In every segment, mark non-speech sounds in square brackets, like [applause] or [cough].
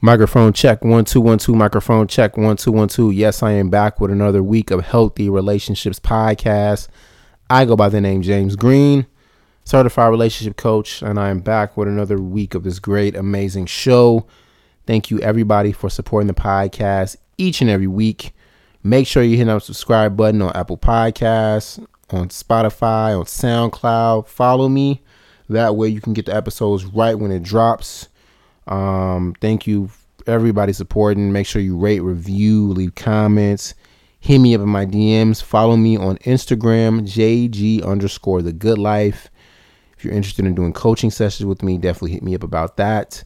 Microphone check one two one two. Microphone check one two one two. Yes, I am back with another week of Healthy Relationships podcast. I go by the name James Green, certified relationship coach, and I am back with another week of this great, amazing show. Thank you, everybody, for supporting the podcast each and every week. Make sure you hit that subscribe button on Apple Podcasts, on Spotify, on SoundCloud. Follow me. That way, you can get the episodes right when it drops. Um, thank you, everybody supporting. Make sure you rate, review, leave comments. Hit me up in my DMs. Follow me on Instagram, JG underscore the good life. If you're interested in doing coaching sessions with me, definitely hit me up about that.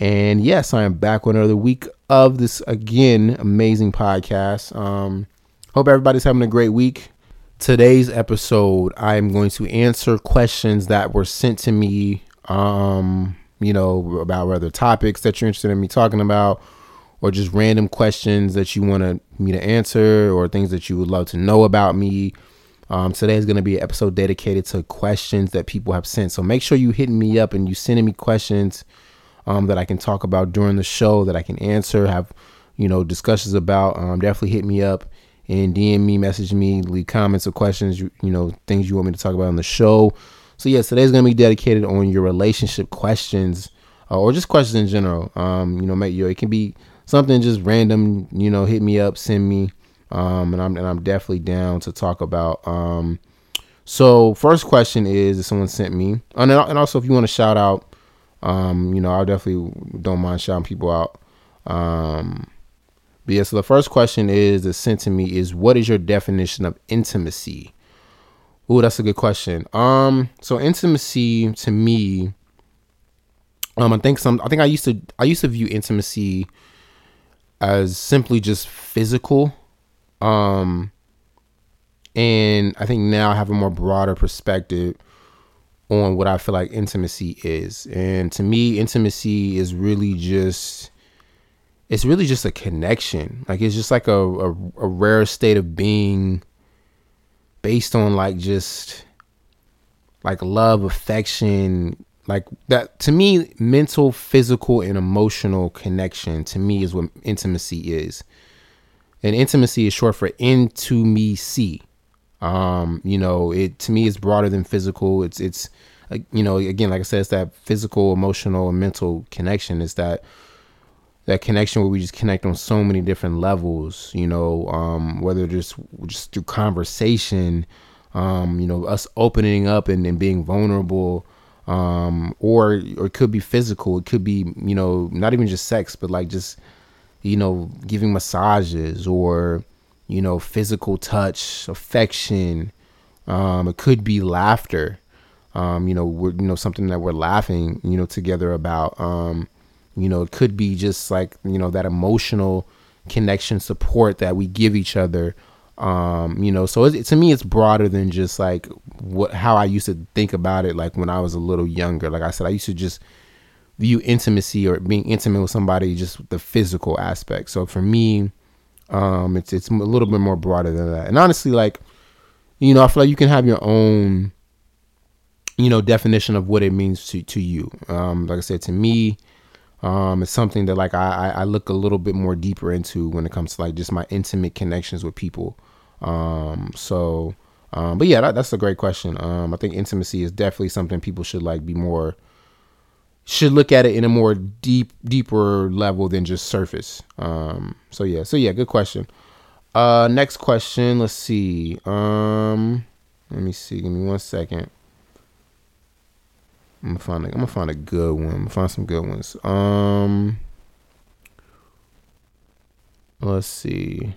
And yes, I am back with another week of this again amazing podcast. Um, hope everybody's having a great week. Today's episode, I am going to answer questions that were sent to me um, you know, about whether topics that you're interested in me talking about or just random questions that you want me to answer or things that you would love to know about me. Um, today is going to be an episode dedicated to questions that people have sent. So make sure you hitting me up and you sending me questions um, that I can talk about during the show that I can answer, have, you know, discussions about. Um, definitely hit me up and DM me, message me, leave comments or questions, you, you know, things you want me to talk about on the show. So yeah, today's gonna be dedicated on your relationship questions uh, or just questions in general. Um, you know, make you it can be something just random. You know, hit me up, send me, um, and I'm and I'm definitely down to talk about. Um, so first question is someone sent me, and and also if you want to shout out, um, you know, I definitely don't mind shouting people out. Um, but yeah, so the first question is that sent to me is what is your definition of intimacy? Ooh, that's a good question. Um, so intimacy to me, um, I think some. I think I used to. I used to view intimacy as simply just physical. Um, and I think now I have a more broader perspective on what I feel like intimacy is. And to me, intimacy is really just. It's really just a connection. Like it's just like a, a, a rare state of being based on like just like love, affection, like that to me mental, physical and emotional connection to me is what intimacy is. And intimacy is short for into me see. Um, you know, it to me is broader than physical. It's it's you know, again, like I said, it's that physical, emotional, and mental connection. It's that that connection where we just connect on so many different levels, you know, um, whether just just through conversation, um, you know, us opening up and, and being vulnerable, um, or or it could be physical, it could be, you know, not even just sex, but like just, you know, giving massages or, you know, physical touch, affection. Um, it could be laughter. Um, you know, we're you know something that we're laughing, you know, together about. You know, it could be just like, you know, that emotional connection support that we give each other. Um, you know, so it, to me, it's broader than just like what how I used to think about it. Like when I was a little younger, like I said, I used to just view intimacy or being intimate with somebody just the physical aspect. So for me, um, it's it's a little bit more broader than that. And honestly, like you know, I feel like you can have your own you know definition of what it means to to you. Um, like I said, to me, um, it's something that like I, I look a little bit more deeper into when it comes to like just my intimate connections with people. Um, so, um, but yeah, that, that's a great question. Um, I think intimacy is definitely something people should like be more should look at it in a more deep, deeper level than just surface. Um, so yeah, so yeah, good question. Uh, next question. Let's see. Um, let me see. Give me one second. I'm gonna find a, I'm gonna find a good one. I'm gonna find some good ones. Um let's see.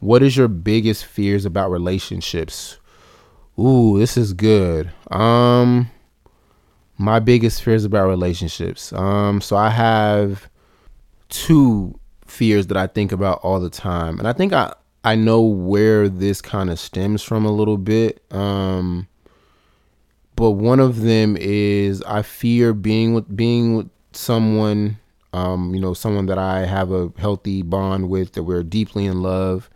What is your biggest fears about relationships? Ooh, this is good. Um my biggest fears about relationships. Um so I have two fears that I think about all the time. And I think I I know where this kind of stems from a little bit. Um but one of them is I fear being with being with someone, um, you know, someone that I have a healthy bond with, that we're deeply in love,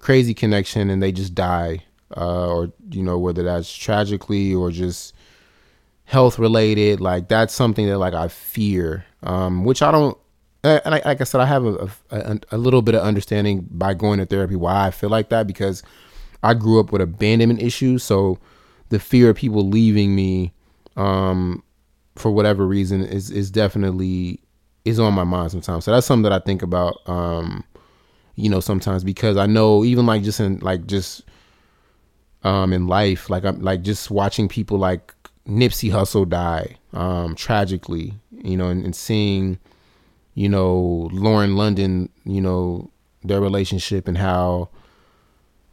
crazy connection, and they just die, uh, or you know, whether that's tragically or just health related, like that's something that like I fear, um, which I don't, and I, like I said, I have a, a, a little bit of understanding by going to therapy why I feel like that because I grew up with abandonment issues, so the fear of people leaving me, um, for whatever reason, is is definitely is on my mind sometimes. So that's something that I think about, um, you know, sometimes because I know even like just in like just um in life, like I'm like just watching people like Nipsey Hussle die um tragically, you know, and, and seeing you know, Lauren London, you know, their relationship and how,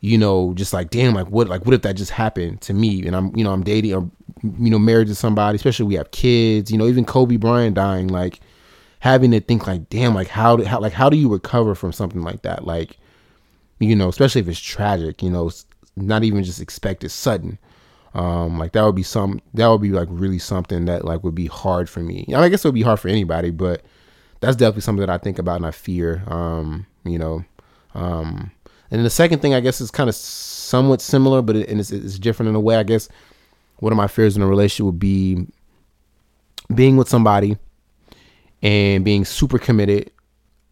you know, just like damn, like what, like what if that just happened to me? And I'm, you know, I'm dating or, you know, married to somebody, especially we have kids, you know, even Kobe Bryant dying, like having to think like, damn, like how, do, how, like how do you recover from something like that? Like, you know, especially if it's tragic, you know, not even just expected, sudden. Um, like that would be some, that would be like really something that like would be hard for me. I, guess it would be hard for anybody, but that's definitely something that I think about and I fear. Um, you know, um, and the second thing I guess is kind of somewhat similar, but it, and it's, it's different in a way. I guess one of my fears in a relationship would be being with somebody and being super committed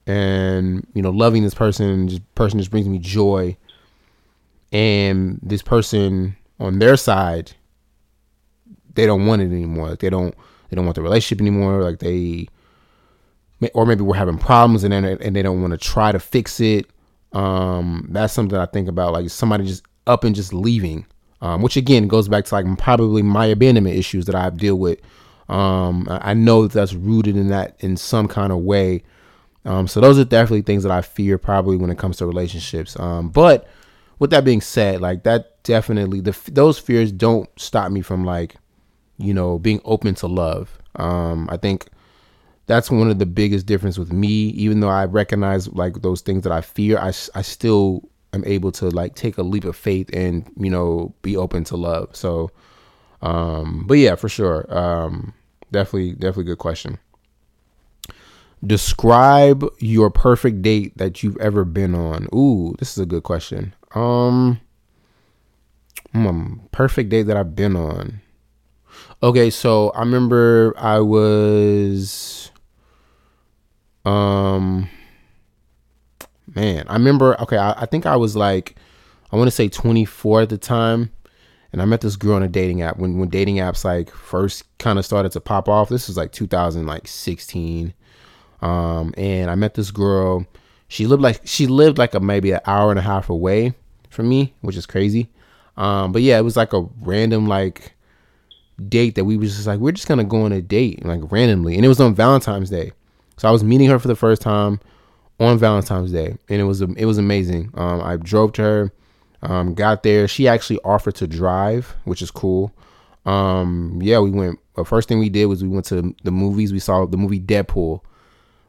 and you know loving this person just person just brings me joy and this person on their side they don't want it anymore like they don't they don't want the relationship anymore like they or maybe we're having problems and then and they don't want to try to fix it. Um, that's something I think about, like somebody just up and just leaving. Um, which again goes back to like probably my abandonment issues that I deal with. Um, I know that that's rooted in that in some kind of way. Um, so those are definitely things that I fear probably when it comes to relationships. Um, but with that being said, like that definitely the those fears don't stop me from like, you know, being open to love. Um, I think that's one of the biggest difference with me. Even though i recognize like those things that i fear i, I still am able to like take a leap of faith and you know be open to love. So um but yeah for sure. Um definitely definitely good question. Describe your perfect date that you've ever been on. Ooh this is a good question. Um hmm, perfect date that i've been on. Okay so i remember i was um, man, I remember. Okay, I, I think I was like, I want to say 24 at the time, and I met this girl on a dating app when when dating apps like first kind of started to pop off. This was like 2016. Um, and I met this girl. She lived like she lived like a maybe an hour and a half away from me, which is crazy. Um, but yeah, it was like a random like date that we was just like we're just gonna go on a date like randomly, and it was on Valentine's Day. So I was meeting her for the first time on Valentine's Day, and it was it was amazing. Um, I drove to her, um, got there. She actually offered to drive, which is cool. Um, yeah, we went. The first thing we did was we went to the movies. We saw the movie Deadpool,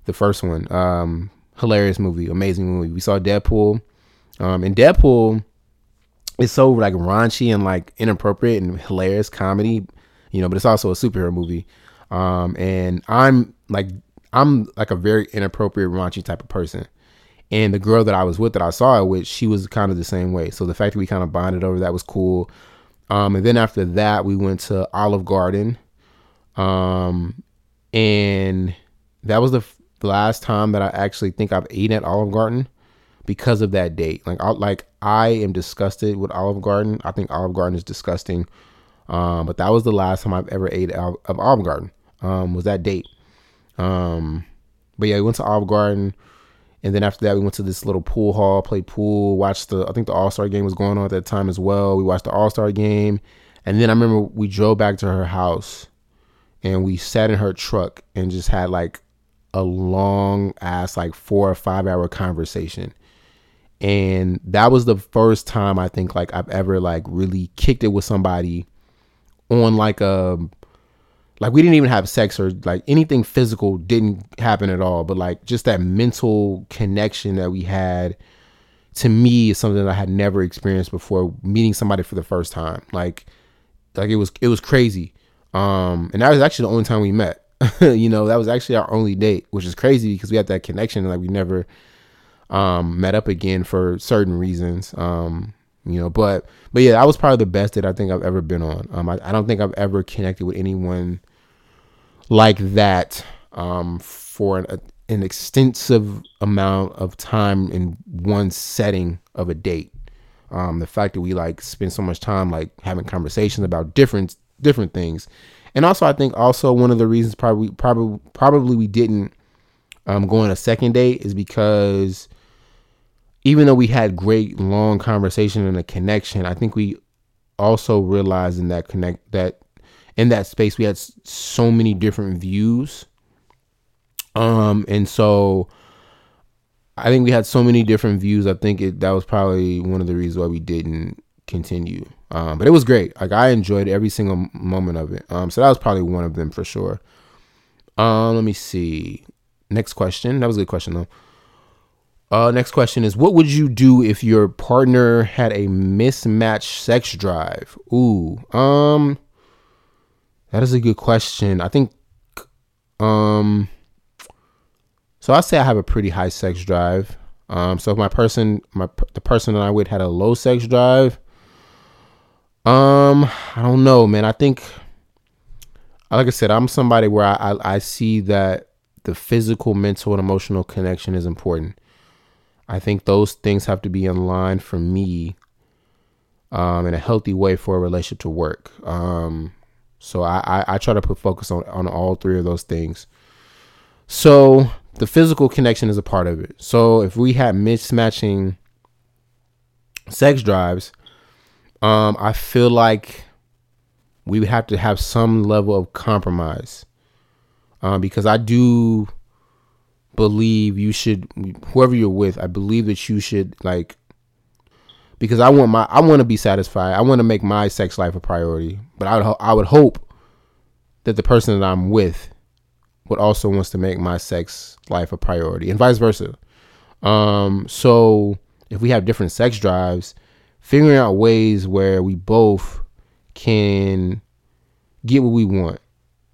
the first one. Um, hilarious movie, amazing movie. We saw Deadpool, um, and Deadpool is so like raunchy and like inappropriate and hilarious comedy, you know. But it's also a superhero movie. Um, and I'm like I'm like a very inappropriate raunchy type of person. And the girl that I was with that I saw it with, she was kind of the same way. So the fact that we kind of bonded over that was cool. Um, and then after that, we went to Olive Garden. Um, and that was the f- last time that I actually think I've eaten at Olive Garden because of that date. Like, I, like I am disgusted with Olive Garden. I think Olive Garden is disgusting. Um, but that was the last time I've ever ate out of Olive Garden. Um, was that date. Um, but yeah, we went to Olive Garden, and then after that, we went to this little pool hall, played pool, watched the. I think the All Star game was going on at that time as well. We watched the All Star game, and then I remember we drove back to her house, and we sat in her truck and just had like a long ass like four or five hour conversation and that was the first time i think like i've ever like really kicked it with somebody on like a like we didn't even have sex or like anything physical didn't happen at all but like just that mental connection that we had to me is something that i had never experienced before meeting somebody for the first time. Like like it was it was crazy. Um and that was actually the only time we met. [laughs] You know that was actually our only date which is crazy because we had that connection and like we never um met up again for certain reasons. Um you know but but yeah that was probably the best that i think i've ever been on. Um i, I don't think i've ever connected with anyone like that um, for an, an extensive amount of time in one setting of a date. Um, the fact that we like spend so much time like having conversations about different different things, and also I think also one of the reasons probably probably probably we didn't um, go on a second date is because even though we had great long conversation and a connection, I think we also realized in that connect that in that space we had so many different views. Um and so i think we had so many different views. I think it that was probably one of the reasons why we didn't continue. Um but it was great. Like i enjoyed every single moment of it. Um so that was probably one of them for sure. Um let me see. Next question. That was a good question though. Uh, next question is what would you do if your partner had a mismatched sex drive? Ooh, um, that is a good question. I think, um, so I say I have a pretty high sex drive. Um, so if my person, my the person that I with had a low sex drive, um, I don't know, man. I think, like I said, I'm somebody where I, I, I see that the physical, mental, and emotional connection is important. I think those things have to be in line for me um, in a healthy way for a relationship to work. Um, so I, I, I, try to put focus on, on all three of those things. So the physical connection is a part of it. So if we had mismatching sex drives, um, I feel like we would have to have some level of compromise um, because I do believe you should whoever you're with i believe that you should like because i want my i want to be satisfied. I want to make my sex life a priority. But i would i would hope that the person that i'm with would also wants to make my sex life a priority and vice versa. Um so if we have different sex drives figuring out ways where we both can get what we want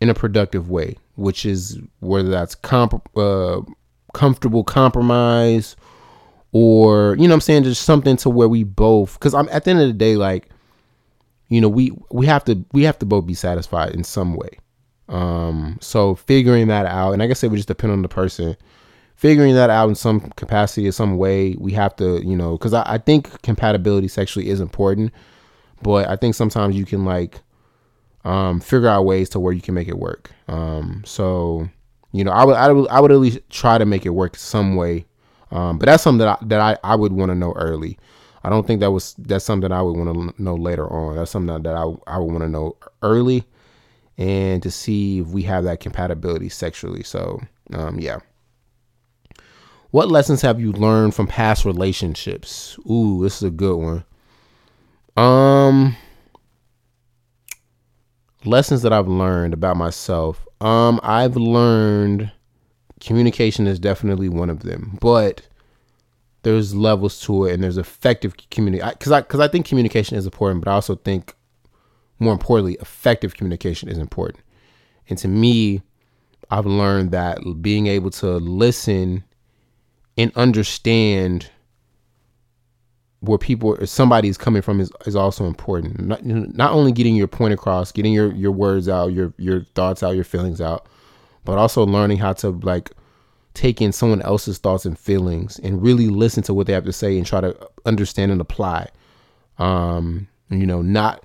in a productive way which is whether that's comp- uh, comfortable compromise or you know I'm saying just something to where we both because I'm at the end of the day like you know we we have to we have to both be satisfied in some way um so figuring that out and like I said we just depend on the person figuring that out in some capacity or some way we have to you know because I, I think compatibility sexually is important but I think sometimes you can like um, figure out ways to where you can make it work. Um, so, you know, I would, I would, I would at least try to make it work some way. Um, but that's something that I, that I, I would want to know early. I don't think that was that's something I would want to know later on. That's something that I, I would want to know early, and to see if we have that compatibility sexually. So, um, yeah. What lessons have you learned from past relationships? Ooh, this is a good one. Um, lessons that I've learned about myself. Um, I've learned communication is definitely one of them, but there's levels to it, and there's effective community. Because I, because I, I think communication is important, but I also think more importantly, effective communication is important. And to me, I've learned that being able to listen and understand where people or somebody is coming from is, is also important. Not, not only getting your point across, getting your, your words out, your your thoughts out, your feelings out, but also learning how to like take in someone else's thoughts and feelings and really listen to what they have to say and try to understand and apply. Um, you know, not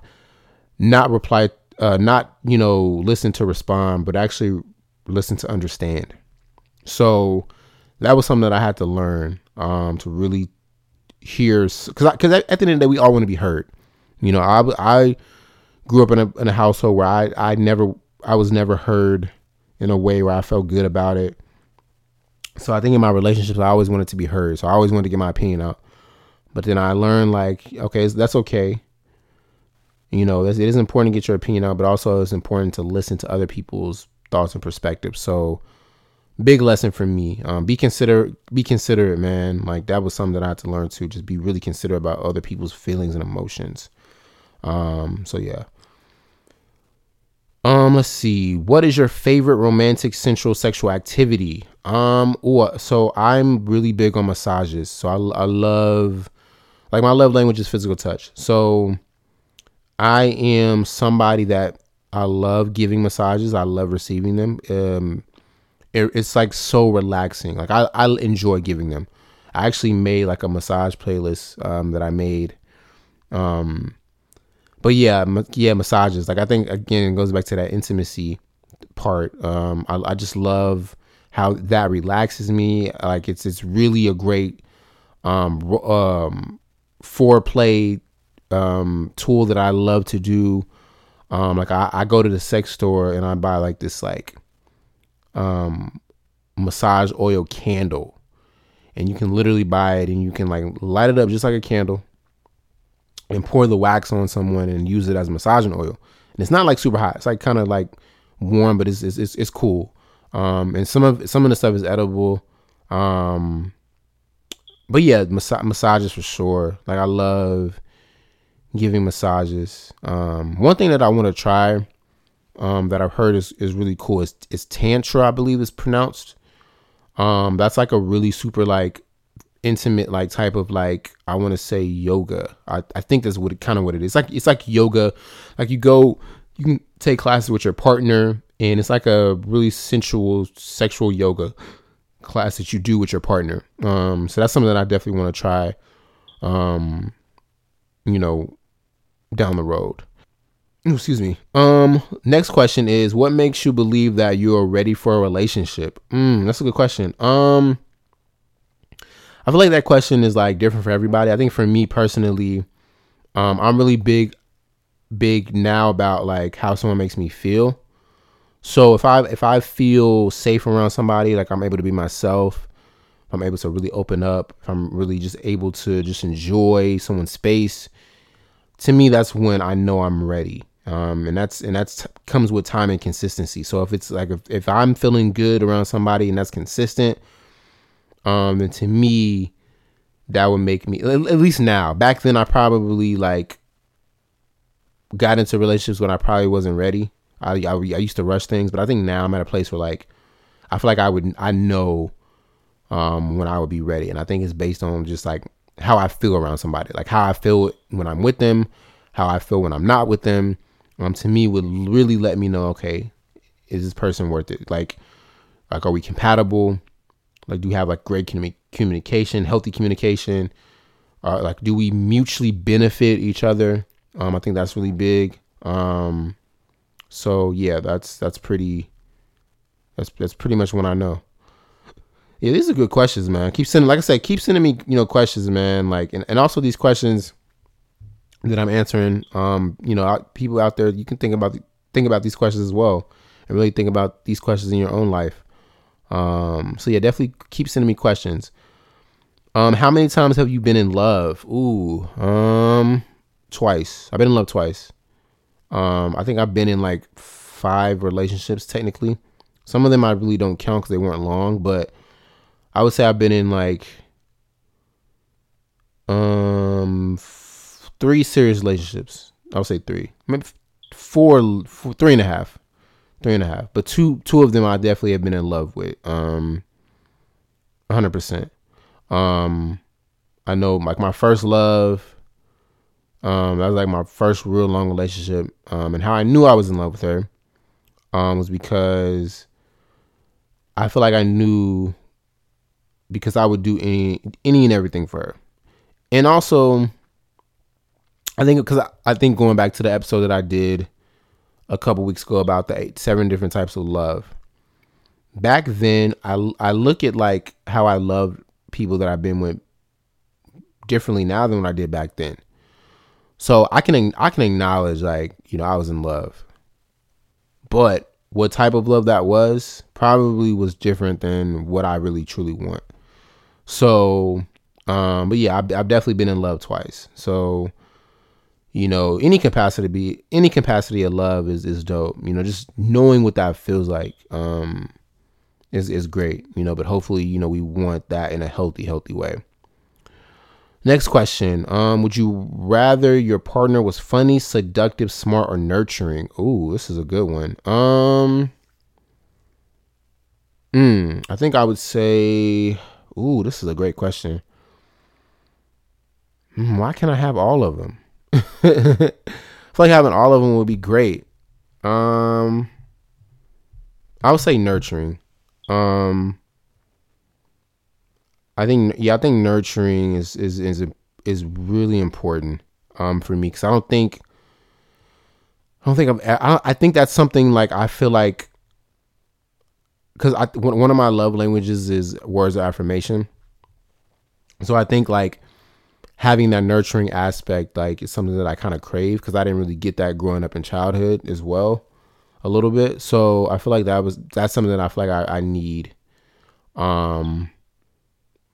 not reply, uh, not you know, listen to respond, but actually listen to understand. So that was something that I had to learn um, to really hear, because because at the end of the day we all want to be heard. You know, I I grew up in a in a household where I I never I was never heard in a way where I felt good about it. So I think in my relationships I always wanted to be heard. So I always wanted to get my opinion out. But then I learned like okay that's okay. You know, it is important to get your opinion out, but also it's important to listen to other people's thoughts and perspectives. So big lesson for me. Um, be consider be considerate, man. Like that was something that I had to learn to just be really considerate about other people's feelings and emotions. Um, so yeah. Um, let's see. What is your favorite romantic sensual sexual activity? Um, or so I'm really big on massages. So I, I love like my love language is physical touch. So I am somebody that I love giving massages. I love receiving them. Um, it, it's like so relaxing. Like I, I enjoy giving them. I actually made like a massage playlist um, that I made. Um, but yeah, yeah, massages. Like I think again, it goes back to that intimacy part. Um, I, I just love how that relaxes me. Like it's it's really a great um, um, foreplay um, tool that I love to do. Um, like I, I go to the sex store and I buy like this like um, massage oil candle, and you can literally buy it and you can like light it up just like a candle, and pour the wax on someone and use it as a massaging oil. And it's not like super hot. It's like kind of like warm, but it's, it's it's it's, cool. Um, and some of some of the stuff is edible. Um, but yeah, massa- massages for sure. Like I love giving massages. Um, one thing that I want to try, um, that I've heard is, is really cool is, is tantra. I believe is pronounced. Um, that's like a really super like intimate like type of like I want to say yoga. I, I think that's what it kind of what it is. Like it's like yoga. Like you go, you can take classes with your partner, and it's like a really sensual sexual yoga class that you do with your partner. Um, so that's something that I definitely want to try. Um, you know, down the road. Excuse me. Um, next question is what makes you believe that you are ready for a relationship? Mm, that's a good question. Um, I feel like that question is like different for everybody. I think for me personally, um, I'm really big, big now about like how someone makes me feel. So if I if I feel safe around somebody, like I'm able to be myself, if I'm able to really open up, if I'm really just able to just enjoy someone's space, to me that's when I know I'm ready. Um, and that's and that's comes with time and consistency. So if it's like if, if I'm feeling good around somebody and that's consistent, um, then to me that would make me at least now. Back then I probably like got into relationships when I probably wasn't ready. I, I, I used to rush things, but I think now I'm at a place where like I feel like I would I know um, when I would be ready, and I think it's based on just like how I feel around somebody, like how I feel when I'm with them, how I feel when I'm not with them. Um, to me, would really let me know, okay, is this person worth it? Like, like are we compatible? Like, do we have like great communication, healthy communication? Or like, do we mutually benefit each other? Um, I think that's really big. Um, so yeah, that's that's pretty. That's that's pretty much what I know. Yeah, these are good questions, man. Keep sending, like I said, keep sending me, you know, questions, man. Like, and, and also these questions that I'm answering. Um, you know, people out there, you can think about think about these questions as well, and really think about these questions in your own life. Um, so yeah, definitely keep sending me questions. Um, how many times have you been in love? Ooh, um, twice. I've been in love twice. Um, I think I've been in like five relationships technically. Some of them I really don't count because they weren't long, but I would say I've been in like um f- three serious relationships. I would say three, maybe four, four, three and a half, three and a half. But two, two of them I definitely have been in love with. Um, hundred percent. Um, I know like my first love um, that was like my first real long relationship. Um, and how I knew I was in love with her um, was because I feel like I knew because I would do any any and everything for her. And also, I think because I, I think going back to the episode that I did a couple weeks ago about the eight, seven different types of love. Back then, I I look at like how I love people that I've been with differently now than what I did back then. So I can I can acknowledge like you know I was in love, but what type of love that was probably was different than what I really truly want. So, um, but yeah, I've, I've definitely been in love twice. So, you know, any capacity be any capacity of love is is dope. You know, just knowing what that feels like, um, is is great. You know, but hopefully, you know, we want that in a healthy, healthy way. Next question. Um, would you rather your partner was funny, seductive, smart, or nurturing? Ooh, this is a good one. Um, mm, I think I would say. Ooh, this is a great question. Mm, why can't I have all of them? I [laughs] feel like having all of them would be great. Um, I would say nurturing. Um, I think yeah, I think nurturing is is is is really important um for me because I don't think I don't think I've, I I think that's something like I feel like because I one of my love languages is words of affirmation. So I think like having that nurturing aspect like is something that I kind of crave because I didn't really get that growing up in childhood as well a little bit. So I feel like that was that's something that I feel like I, I need. Um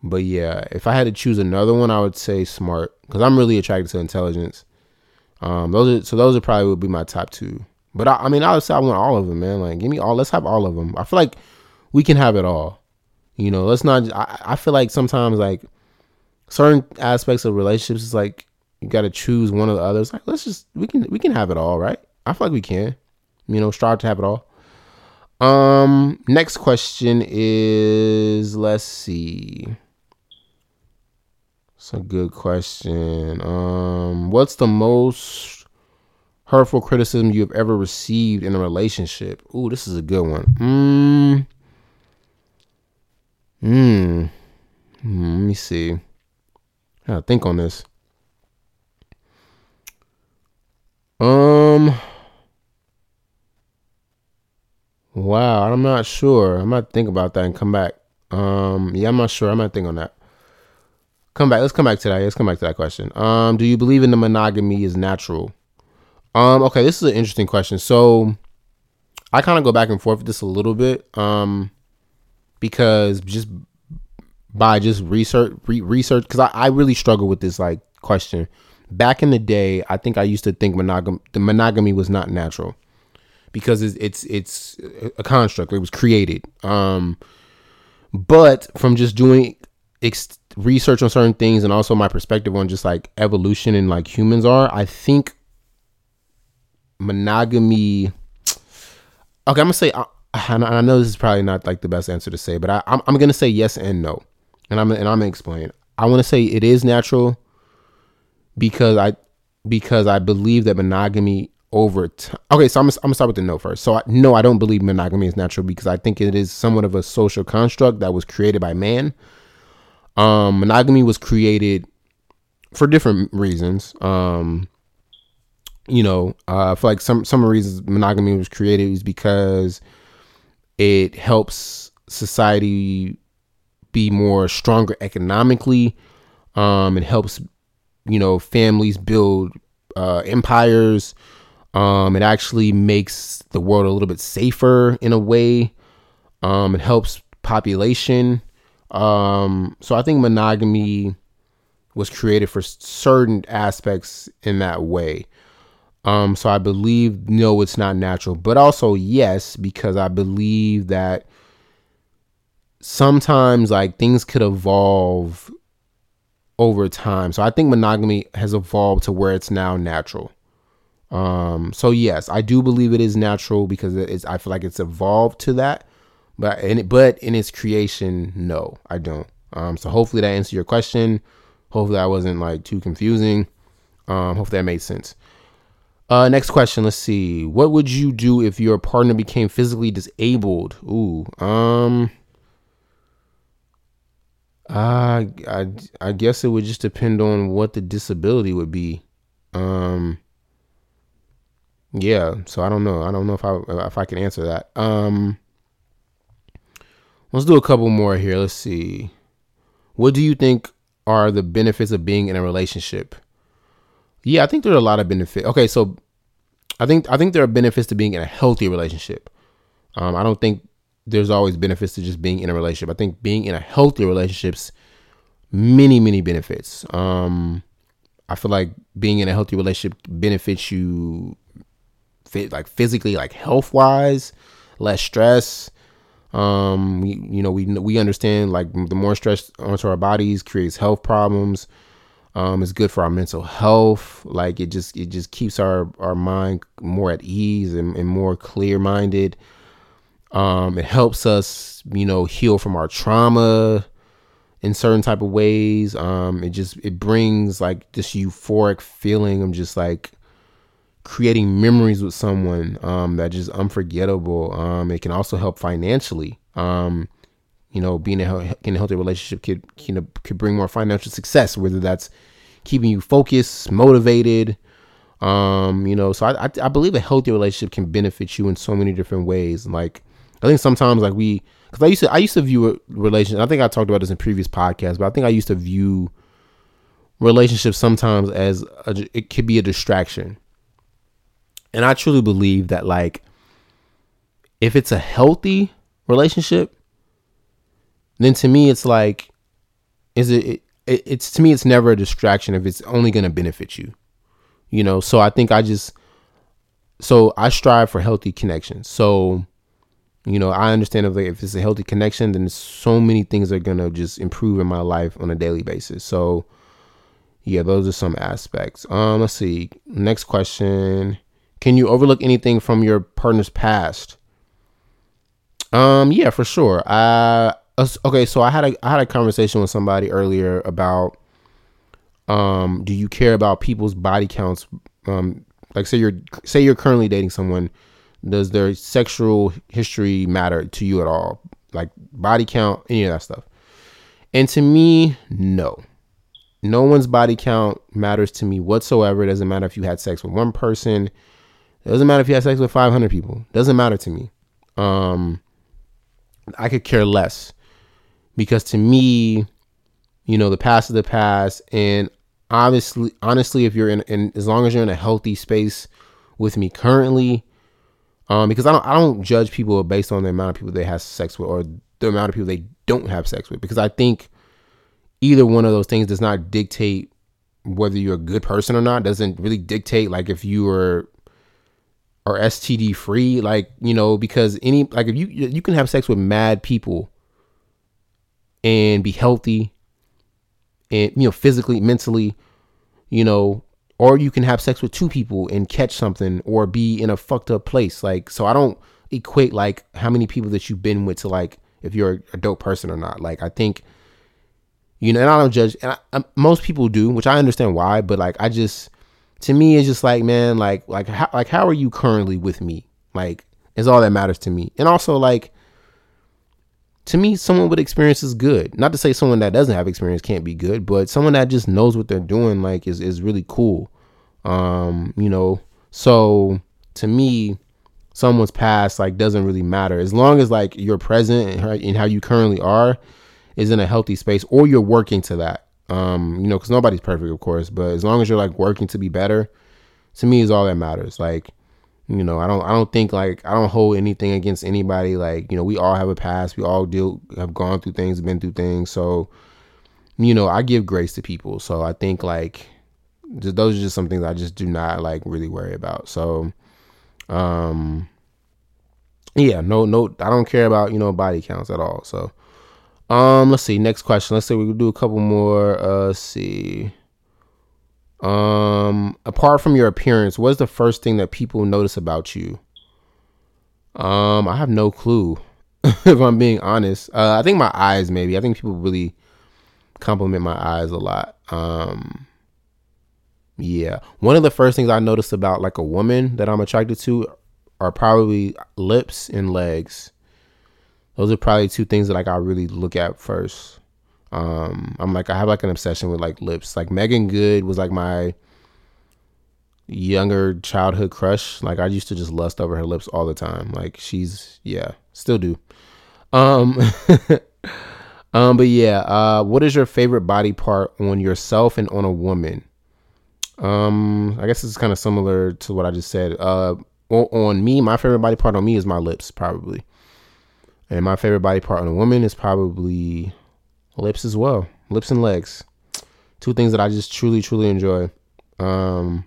but yeah, if I had to choose another one, I would say smart because I'm really attracted to intelligence. Um, those are so those are probably would be my top two. But I, I mean, say I want all of them, man. Like, give me all. Let's have all of them. I feel like we can have it all. You know, let's not. I, I feel like sometimes like certain aspects of relationships is like you got to choose one of the others. Like, let's just we can we can have it all, right? I feel like we can. You know, strive to have it all. Um, next question is let's see. It's a good question. Um, what's the most hurtful criticism you've ever received in a relationship? Ooh, this is a good one. Hmm. Hmm. Let me see. I gotta think on this. Um. Wow, I'm not sure. I might think about that and come back. Um, yeah, I'm not sure. I might think on that. Come back. Let's come back to that. Let's come back to that question. Um, do you believe in the monogamy is natural? Um, okay, this is an interesting question. So I kind of go back and forth with this a little bit. Um, because just by just research re- research because I, I really struggle with this like question. Back in the day, I think I used to think monogamy the monogamy was not natural because it's it's, it's a construct. It was created. Um, but from just doing ex- research on certain things and also my perspective on just like evolution and like humans are, I think monogamy. Okay, I'm gonna say, and I know this is probably not like the best answer to say, but I, I'm I'm gonna say yes and no, and I'm and I'm gonna explain. I want to say it is natural because I because I believe that monogamy over time. Okay, so I'm, I'm gonna start with the no first. So I, no, I don't believe monogamy is natural because I think it is somewhat of a social construct that was created by man. Um, monogamy was created for different reasons. Um, you know, uh, for like some some reasons monogamy was created is because it helps society be more stronger economically. Um, it helps you know families build uh, empires um, it actually makes the world a little bit safer in a way. Um, it helps population. Um, so I think monogamy was created for certain aspects in that way. Um, so I believe no, it's not natural, but also yes, because I believe that sometimes like things could evolve over time. So I think monogamy has evolved to where it's now natural. Um, so yes, I do believe it is natural because it's I feel like it's evolved to that. But in it, but in its creation, no, I don't. Um, so hopefully that answered your question. Hopefully that wasn't like too confusing. Um, hopefully that made sense. Uh, next question. Let's see. What would you do if your partner became physically disabled? Ooh. Um. Uh, I I guess it would just depend on what the disability would be. Um yeah, so I don't know. I don't know if I if I can answer that. Um Let's do a couple more here. Let's see. What do you think are the benefits of being in a relationship? Yeah, I think there are a lot of benefits. Okay, so I think I think there are benefits to being in a healthy relationship. Um, I don't think there's always benefits to just being in a relationship. I think being in a healthy relationships many many benefits. Um, I feel like being in a healthy relationship benefits you like physically, like health wise, less stress. Um, we, you know, we we understand like the more stress onto our bodies creates health problems. Um, it's good for our mental health. Like it just it just keeps our our mind more at ease and, and more clear minded. Um, it helps us, you know, heal from our trauma in certain type of ways. Um, it just it brings like this euphoric feeling of just like creating memories with someone um, that just unforgettable. Um, it can also help financially Um, you know, being in a healthy relationship could you know could bring more financial success, whether that's keeping you focused, motivated. Um, you know, so I, I, I believe a healthy relationship can benefit you in so many different ways. Like I think sometimes like we because I used to I used to view a relationship. I think I talked about this in previous podcasts, but I think I used to view relationships sometimes as a, it could be a distraction. And I truly believe that like if it's a healthy relationship, then to me it's like is it, it it's to me it's never a distraction if it's only going to benefit you you know so i think i just so i strive for healthy connections so you know i understand if, like, if it's a healthy connection then so many things are to just improve in my life on a daily basis. So yeah those are some aspects. Um let's see. Next question. Can you overlook anything from your partner's past? Um yeah for sure. I okay, so I had a I had a conversation with somebody earlier about um do you care about people's body counts? Um like say you're say you're currently dating someone does their sexual history matter to you at all? Like body count any of that stuff. And to me no. No one's body count matters to me whatsoever. It doesn't matter if you had sex with one person. It doesn't matter if you had sex with 500 people. It doesn't matter to me. Um i could care less. Because to me, you know, the past is the past, and obviously, honestly, if you're in, in as long as you're in a healthy space with me currently, um, because I don't I don't judge people based on the amount of people they have sex with or the amount of people they don't have sex with, because I think either one of those things does not dictate whether you're a good person or not. Doesn't really dictate like if you are are STD free, like you know, because any like if you you can have sex with mad people and be healthy and you know physically mentally you know or you can have sex with two people and catch something or be in a fucked up place. Like so i don't equate like how many people that you've been with to like if you're a dope person or not. Like i think you know and i don't judge and I, I, most people do which i understand why but like i just to me it's just like man like like how like how are you currently with me? Like is all that matters to me. And also like to me, someone with experience is good. Not to say someone that doesn't have experience can't be good, but someone that just knows what they're doing, like, is is really cool. Um, you know, so to me, someone's past like doesn't really matter as long as like you're present and, and how you currently are is in a healthy space, or you're working to that. Um, you know, because nobody's perfect, of course, but as long as you're like working to be better, to me is all that matters. Like, you know, I don't I don't think like I don't hold anything against anybody. Like, you know, we all have a past. We all deal have gone through things, been through things. So, you know, I give grace to people. So I think like those are just some things I just do not like really worry about. So um yeah, no no I don't care about, you know, body counts at all. So um let's see, next question. Let's say we do a couple more uh see. Um, apart from your appearance, what's the first thing that people notice about you? Um, I have no clue. [laughs] if I'm being honest, uh, I think my eyes. Maybe I think people really compliment my eyes a lot. Um, yeah, one of the first things I notice about like a woman that I'm attracted to are probably lips and legs. Those are probably two things that like I really look at first. Um, I'm like I have like an obsession with like lips. Like Meagan Good was like my younger childhood crush. Like I used to just lust over her lips all the time. Like she's yeah, still do. Um [laughs] Um but yeah, uh what is your favorite body part on yourself and on a woman? Um I guess it's kind of similar to what I just said. Uh on me, my favorite body part on me is my lips probably. And my favorite body part on a woman is probably lips as well. Lips and legs. Two things that I just truly, truly enjoy. Um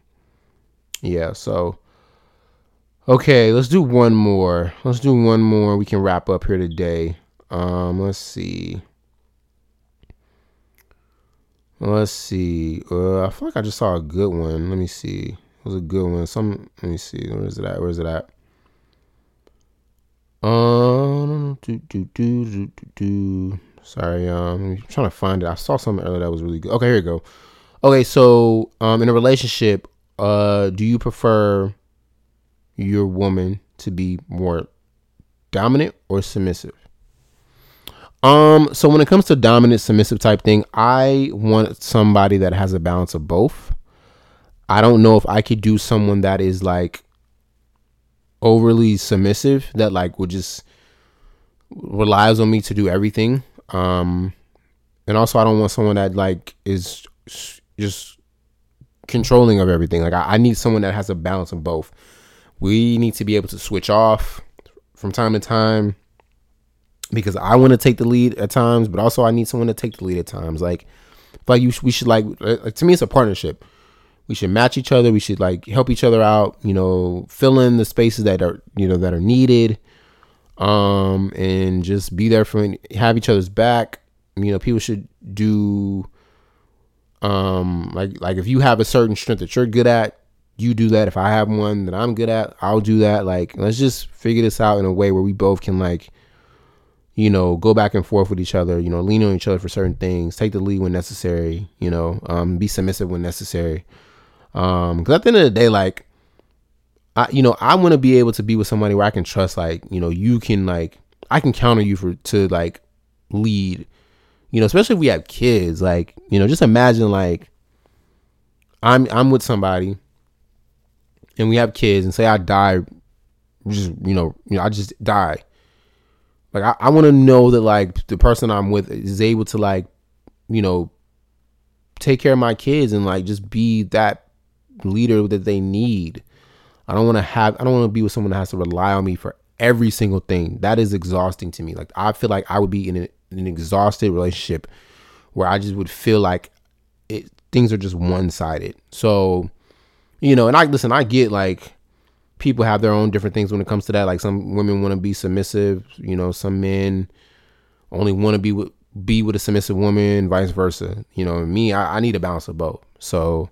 yeah, so okay, let's do one more. Let's do one more. We can wrap up here today. Um, let's see. Let's see. Uh, I feel like I just saw a good one. Let me see. It was a good one. Some. Let me see. Where is it at? Where is it at? Um. Do do do do do do. Sorry, um, I'm trying to find it. I saw something earlier that was really good. Okay, here we go. Okay, so um, in a relationship, uh, do you prefer your woman to be more dominant or submissive? Um, so when it comes to dominant submissive type thing, I want somebody that has a balance of both. I don't know if I could do someone that is like overly submissive that like would just relies on me to do everything. Um and also I don't want someone that like is just controlling of everything. Like I, I need someone that has a balance of both. We need to be able to switch off from time to time because I want to take the lead at times, but also I need someone to take the lead at times. Like, like you, we should like, like to me, it's a partnership. We should match each other. We should like help each other out. You know, fill in the spaces that are you know that are needed, um, and just be there for have each other's back. You know, people should do, um, like like if you have a certain strength that you're good at, you do that. If I have one that I'm good at, I'll do that. Like, let's just figure this out in a way where we both can like you know, go back and forth with each other, you know, lean on each other for certain things, take the lead when necessary, you know, um, be submissive when necessary. Um, cause at the end of the day, like, I, you know, I want to be able to be with somebody where I can trust, like, you know, you can like, I can count on you for, to like lead, you know, especially if we have kids, like, you know, just imagine like, I'm, I'm with somebody and we have kids and say I die, just, you know, you know, I just die like I, I want to know that like the person I'm with is able to like, you know, take care of my kids and like just be that leader that they need. I don't want to have I don't want to be with someone that has to rely on me for every single thing. That is exhausting to me. Like I feel like I would be in an, an exhausted relationship where I just would feel like it things are just one-sided. So, you know, and I listen, I get like people have their own different things when it comes to that. Like some women want to be submissive, you know, some men only want to be with be with a submissive woman, vice versa. You know, me, I, I need a balance of both. So,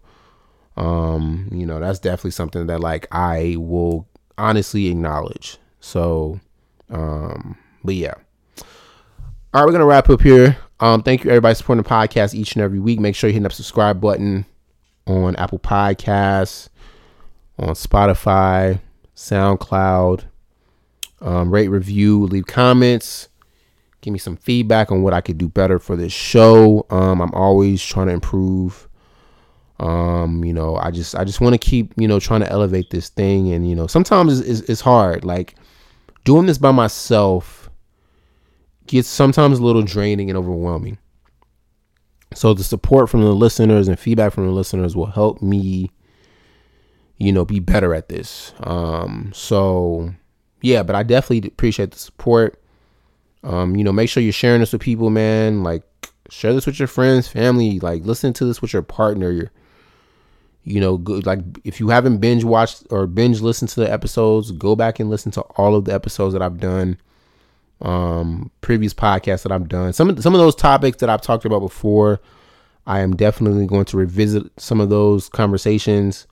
um, you know, that's definitely something that like I will honestly acknowledge. So, um, but yeah. All right, we're gonna wrap up here. Um, thank you everybody supporting the podcast each and every week. Make sure you hit that subscribe button on Apple Podcasts on Spotify, SoundCloud. Um, rate, review, leave comments. Give me some feedback on what I could do better for this show. Um, I'm always trying to improve. Um, you know, I just I just want to keep you know trying to elevate this thing, and you know sometimes it's, it's, hard. Like doing this by myself gets sometimes a little draining and overwhelming. So the support from the listeners and feedback from the listeners will help me you know, be better at this. Um, so yeah, but I definitely appreciate the support. Um, you know, make sure you're sharing this with people, man. Like share this with your friends, family, like listen to this with your partner. Your, you know, good like if you haven't binge watched or binge listened to the episodes, go back and listen to all of the episodes that I've done. Um, previous podcasts that I've done. Some of some of those topics that I've talked about before, I am definitely going to revisit some of those conversations.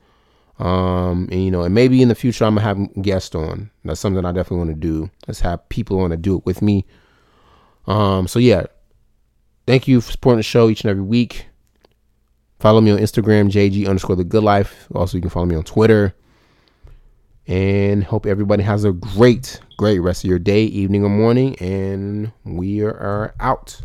Um, and you know, and maybe in the future I'm gonna have guests on. That's something I definitely want to do. Let's have people want to do it with me. Um, so yeah, thank you for supporting the show each and every week. Follow me on Instagram, JG underscore the good life. Also, you can follow me on Twitter. And hope everybody has a great, great rest of your day, evening, or morning. And we are out.